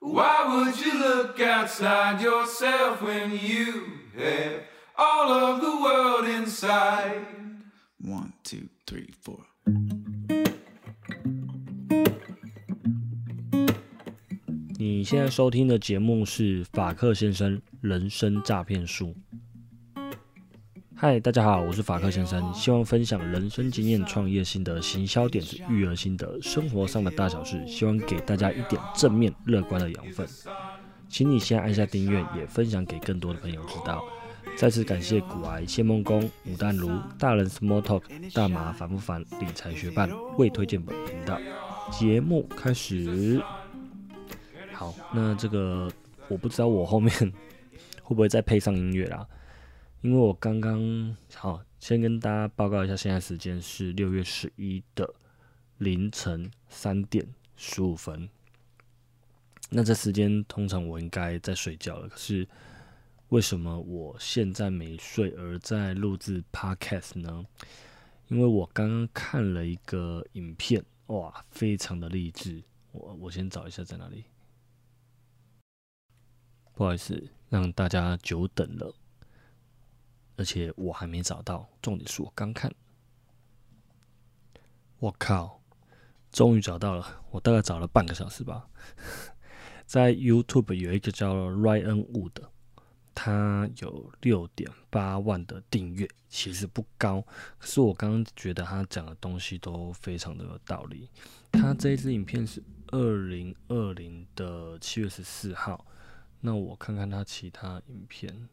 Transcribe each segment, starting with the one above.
Why would you look outside yourself when you have all of the world inside? One, two, three, four. 你现在收听的节目是法克先生人生诈骗术。嗨，大家好，我是法克先生，希望分享人生经验、创业心得、行销点子、育儿心得、生活上的大小事，希望给大家一点正面、乐观的养分。请你先按下订阅，也分享给更多的朋友知道。再次感谢古癌、谢梦工、吴淡如、大人 Small Talk、大麻烦不烦、理财学伴未推荐本频道。节目开始。好，那这个我不知道我后面 会不会再配上音乐啦，因为我刚刚好先跟大家报告一下，现在时间是六月十一的凌晨三点十五分。那这时间通常我应该在睡觉了，可是为什么我现在没睡而在录制 Podcast 呢？因为我刚刚看了一个影片，哇，非常的励志。我我先找一下在哪里。不好意思，让大家久等了，而且我还没找到。重点是我刚看，我靠，终于找到了！我大概找了半个小时吧。在 YouTube 有一个叫 Ryan Wood，他有六点八万的订阅，其实不高，可是我刚刚觉得他讲的东西都非常的有道理。他这一支影片是二零二零的七月十四号。那我看看他其他影片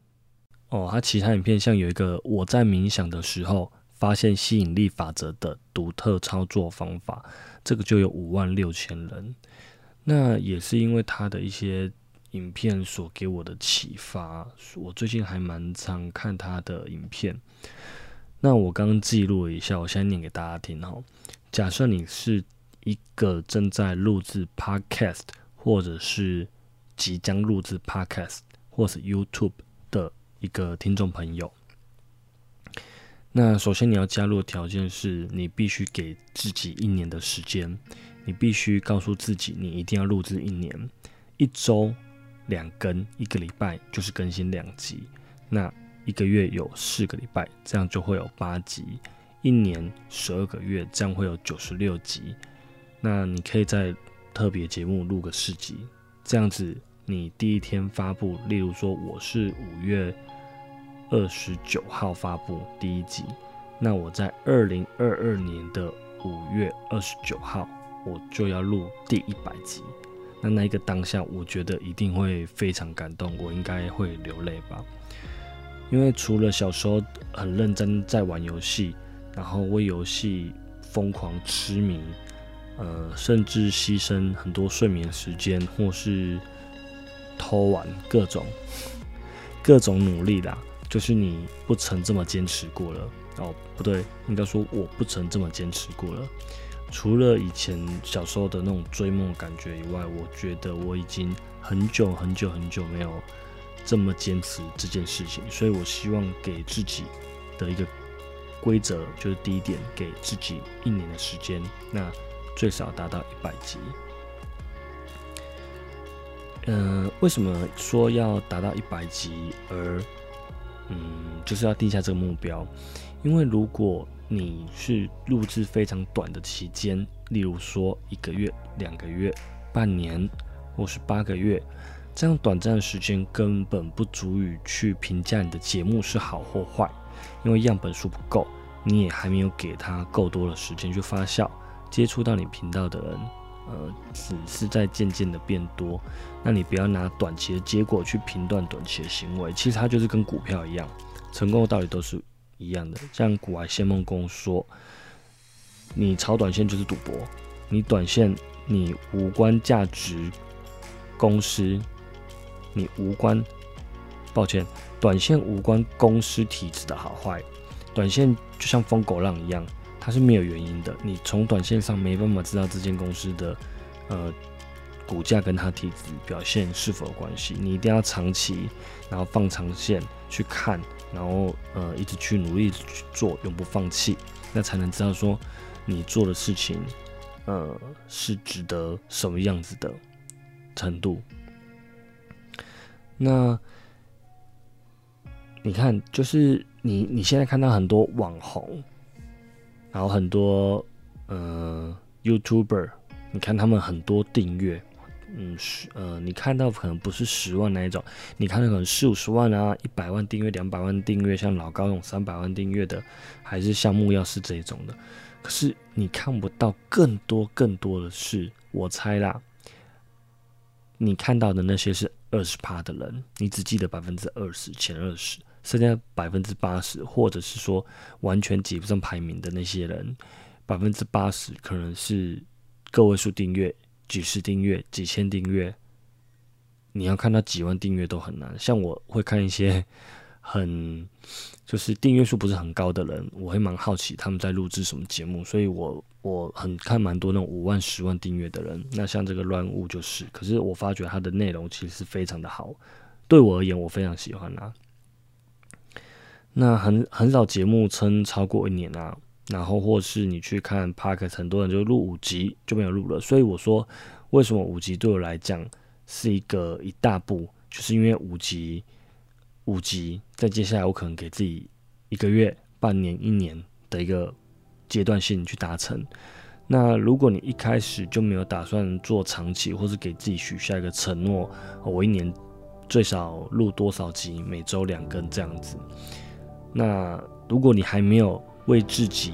哦，他其他影片像有一个我在冥想的时候发现吸引力法则的独特操作方法，这个就有五万六千人。那也是因为他的一些影片所给我的启发，我最近还蛮常看他的影片。那我刚刚记录了一下，我现在念给大家听哈。假设你是一个正在录制 Podcast 或者是即将录制 Podcast 或是 YouTube 的一个听众朋友，那首先你要加入的条件是你必须给自己一年的时间，你必须告诉自己你一定要录制一年，一周两更，一个礼拜就是更新两集，那一个月有四个礼拜，这样就会有八集，一年十二个月，这样会有九十六集，那你可以在特别节目录个四集。这样子，你第一天发布，例如说我是五月二十九号发布第一集，那我在二零二二年的五月二十九号，我就要录第一百集。那那一个当下，我觉得一定会非常感动，我应该会流泪吧。因为除了小时候很认真在玩游戏，然后为游戏疯狂痴迷。呃，甚至牺牲很多睡眠时间，或是偷玩各种各种努力啦，就是你不曾这么坚持过了哦，不对，应该说我不曾这么坚持过了。除了以前小时候的那种追梦感觉以外，我觉得我已经很久很久很久没有这么坚持这件事情，所以我希望给自己的一个规则就是第一点，给自己一年的时间。那最少达到一百级。嗯，为什么说要达到一百级？而嗯，就是要定下这个目标。因为如果你是录制非常短的期间，例如说一个月、两个月、半年，或是八个月，这样短暂的时间根本不足以去评价你的节目是好或坏，因为样本数不够，你也还没有给他够多的时间去发酵。接触到你频道的人，呃，只是在渐渐的变多。那你不要拿短期的结果去评断短期的行为，其实它就是跟股票一样，成功的道理都是一样的。像古埃仙梦公说，你炒短线就是赌博，你短线你无关价值公司，你无关，抱歉，短线无关公司体质的好坏，短线就像疯狗浪一样。它是没有原因的，你从短线上没办法知道这间公司的呃股价跟它体质表现是否有关系。你一定要长期，然后放长线去看，然后呃一直去努力去做，永不放弃，那才能知道说你做的事情呃是值得什么样子的程度。那你看，就是你你现在看到很多网红，然后很多呃 YouTuber，你看他们很多订阅，嗯十呃，你看到可能不是十万那一种，你看到可能四五十万啊，一百万订阅、两百万订阅，像老高那种三百万订阅的，还是像木曜是这种的。可是你看不到更多更多的是，我猜啦，你看到的那些是二十趴的人，你只记得百分之二十前二十，剩下百分之八十，或者是说完全挤不上排名的那些人，百分之八十可能是个位数订阅、几十订阅、几千订阅，你要看到几万订阅都很难。像我会看一些很就是订阅数不是很高的人，我会蛮好奇他们在录制什么节目，所以我我很看蛮多那种五万、十万订阅的人。那像这个乱物就是，可是我发觉它的内容其实是非常的好，对我而言我非常喜欢啊。那很很少节目撑超过一年啊，然后或是你去看 Park，很多人就录五集就没有录了。所以我说，为什么五集对我来讲是一个一大步，就是因为五集。五级，再接下来我可能给自己一个月、半年、一年的一个阶段性去达成。那如果你一开始就没有打算做长期，或是给自己许下一个承诺，我一年最少录多少集，每周两更这样子。那如果你还没有为自己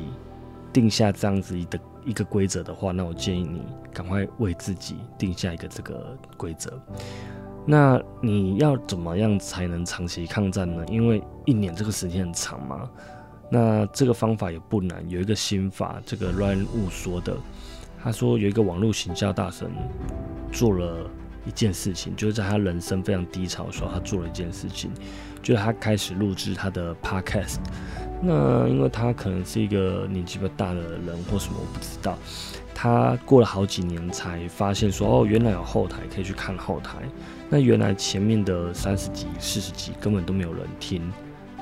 定下这样子的一个规则的话，那我建议你赶快为自己定下一个这个规则。那你要怎么样才能长期抗战呢？因为一年这个时间很长嘛。那这个方法也不难，有一个心法，这个 Ryan Wu 说的，他说有一个网络行销大神做了一件事情，就是在他人生非常低潮的时候，他做了一件事情，就是他开始录制他的 Podcast。那因为他可能是一个年纪比较大的人或什么，我不知道。他过了好几年才发现说，哦，原来有后台可以去看后台。那原来前面的三十集、四十集根本都没有人听。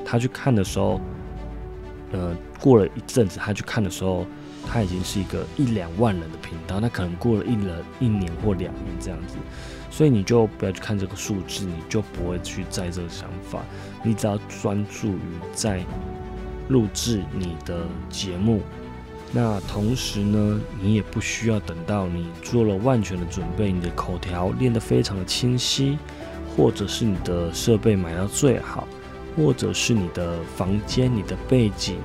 他去看的时候，呃，过了一阵子，他去看的时候，他已经是一个一两万人的频道。那可能过了一人一年或两年这样子，所以你就不要去看这个数字，你就不会去在这个想法。你只要专注于在录制你的节目。那同时呢，你也不需要等到你做了万全的准备，你的口条练得非常的清晰，或者是你的设备买到最好，或者是你的房间、你的背景，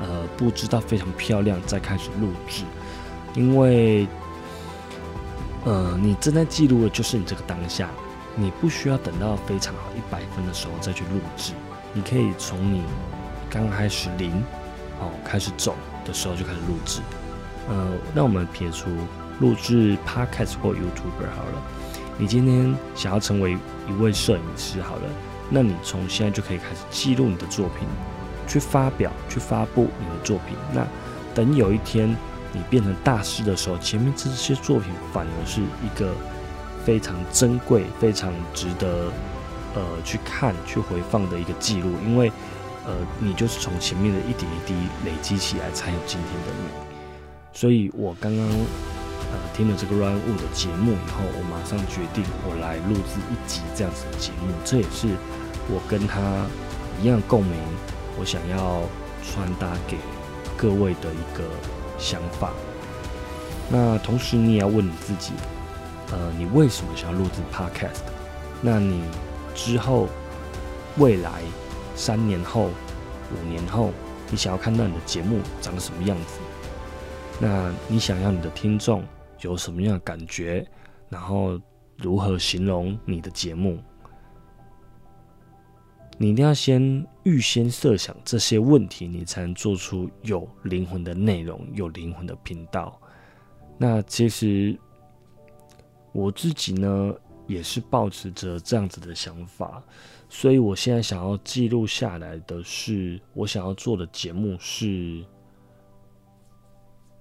呃，布置到非常漂亮，再开始录制。因为，呃，你正在记录的就是你这个当下，你不需要等到非常好一百分的时候再去录制，你可以从你刚开始零，哦，开始走。的时候就开始录制，呃，那我们撇除录制 podcast 或 YouTuber 好了，你今天想要成为一位摄影师好了，那你从现在就可以开始记录你的作品，去发表、去发布你的作品。那等有一天你变成大师的时候，前面这些作品反而是一个非常珍贵、非常值得呃去看、去回放的一个记录，因为。呃，你就是从前面的一点一滴累积起来，才有今天的你。所以我刚刚呃听了这个 Run Wu 的节目以后，我马上决定我来录制一集这样子的节目。这也是我跟他一样共鸣，我想要传达给各位的一个想法。那同时你也要问你自己，呃，你为什么想要录制 Podcast？那你之后未来？三年后、五年后，你想要看到你的节目长什么样子？那你想要你的听众有什么样的感觉？然后如何形容你的节目？你一定要先预先设想这些问题，你才能做出有灵魂的内容、有灵魂的频道。那其实我自己呢，也是抱持着这样子的想法。所以，我现在想要记录下来的是，我想要做的节目是，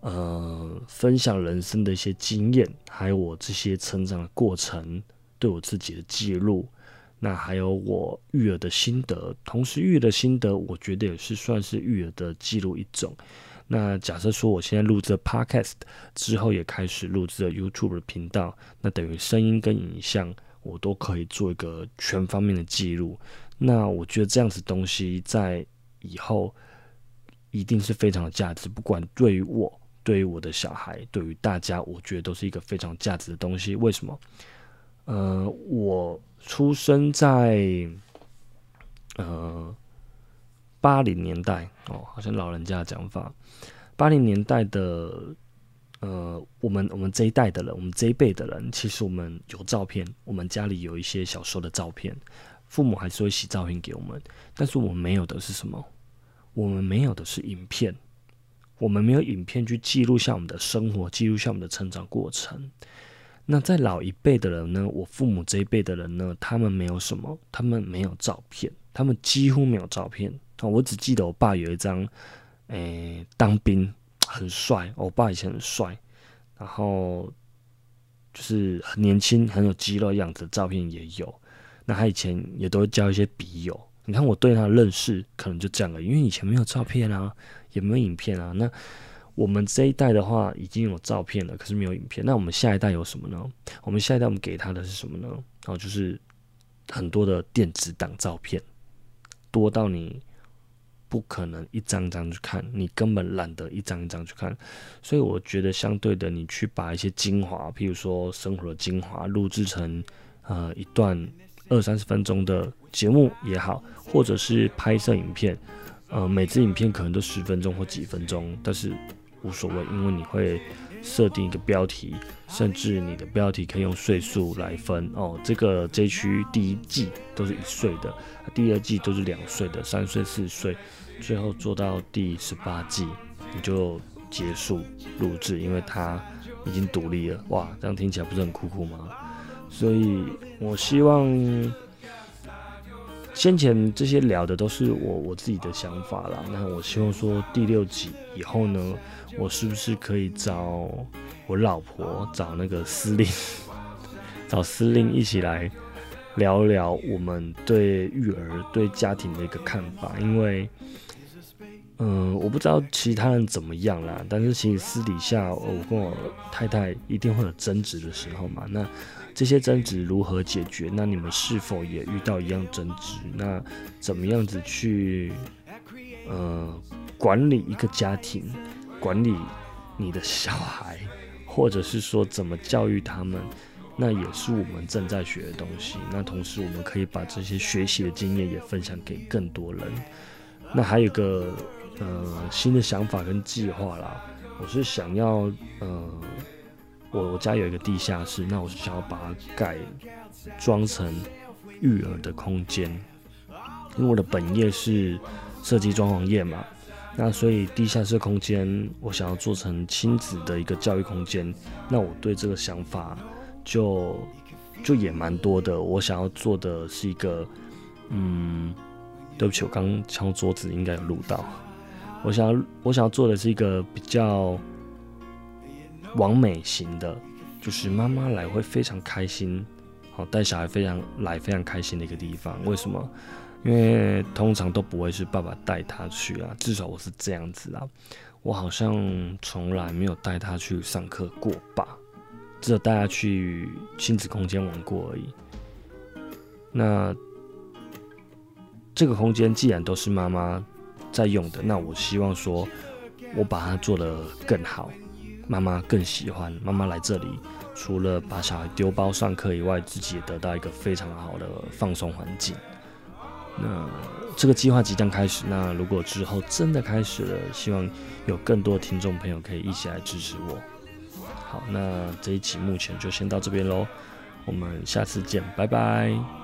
呃，分享人生的一些经验，还有我这些成长的过程，对我自己的记录。那还有我育儿的心得，同时育儿的心得，我觉得也是算是育儿的记录一种。那假设说，我现在录制 Podcast 之后，也开始录制了 YouTube 的频道，那等于声音跟影像。我都可以做一个全方面的记录。那我觉得这样子东西在以后一定是非常有价值，不管对于我、对于我的小孩、对于大家，我觉得都是一个非常价值的东西。为什么？呃，我出生在呃八零年代哦，好像老人家讲法，八零年代的呃，我们我们这一代的人，我们这一辈的人，其实我们有照片，我们家里有一些小时候的照片，父母还是会洗照片给我们，但是我们没有的是什么？我们没有的是影片，我们没有影片去记录下我们的生活，记录下我们的成长过程。那在老一辈的人呢？我父母这一辈的人呢？他们没有什么，他们没有照片，他们几乎没有照片。啊，我只记得我爸有一张，诶，当兵很帅，我爸以前很帅，然后就是很年轻、很有肌肉样子的照片也有。那他以前也都会交一些笔友。你看我对他的认识可能就这样了，因为以前没有照片啊，也没有影片啊。那我们这一代的话已经有照片了，可是没有影片。那我们下一代有什么呢？我们下一代我们给他的是什么呢？然后就是很多的电子档照片，多到你不可能一张张去看，你根本懒得一张一张去看。所以我觉得相对的，你去把一些精华，譬如说生活的精华，录制成呃一段二三十分钟的节目也好，或者是拍摄影片，呃，每支影片可能都十分钟或几分钟，但是。无所谓，因为你会设定一个标题，甚至你的标题可以用岁数来分哦。这个这区第一季都是一岁的，第二季都是两岁的，三岁、四岁，最后做到第十八季你就结束录制，因为它已经独立了。哇，这样听起来不是很酷酷吗？所以我希望先前这些聊的都是我我自己的想法啦。那我希望说第六集以后呢？我是不是可以找我老婆，找那个司令，找司令一起来聊聊我们对育儿、对家庭的一个看法？因为，嗯，我不知道其他人怎么样啦，但是其实私底下，我跟我太太一定会有争执的时候嘛。那这些争执如何解决？那你们是否也遇到一样争执？那怎么样子去，呃，管理一个家庭？管理你的小孩，或者是说怎么教育他们，那也是我们正在学的东西。那同时，我们可以把这些学习的经验也分享给更多人。那还有个呃新的想法跟计划啦，我是想要呃，我我家有一个地下室，那我是想要把它改装成育儿的空间，因为我的本业是设计装潢业嘛。那所以地下室空间，我想要做成亲子的一个教育空间。那我对这个想法就就也蛮多的。我想要做的是一个，嗯，对不起，我刚敲桌子应该有录到。我想要我想要做的是一个比较完美型的，就是妈妈来会非常开心，好带小孩非常来非常开心的一个地方。为什么？因为通常都不会是爸爸带他去啊，至少我是这样子啊。我好像从来没有带他去上课过吧，只有带他去亲子空间玩过而已。那这个空间既然都是妈妈在用的，那我希望说，我把它做得更好，妈妈更喜欢。妈妈来这里，除了把小孩丢包上课以外，自己也得到一个非常好的放松环境。那这个计划即将开始。那如果之后真的开始了，希望有更多听众朋友可以一起来支持我。好，那这一期目前就先到这边喽，我们下次见，拜拜。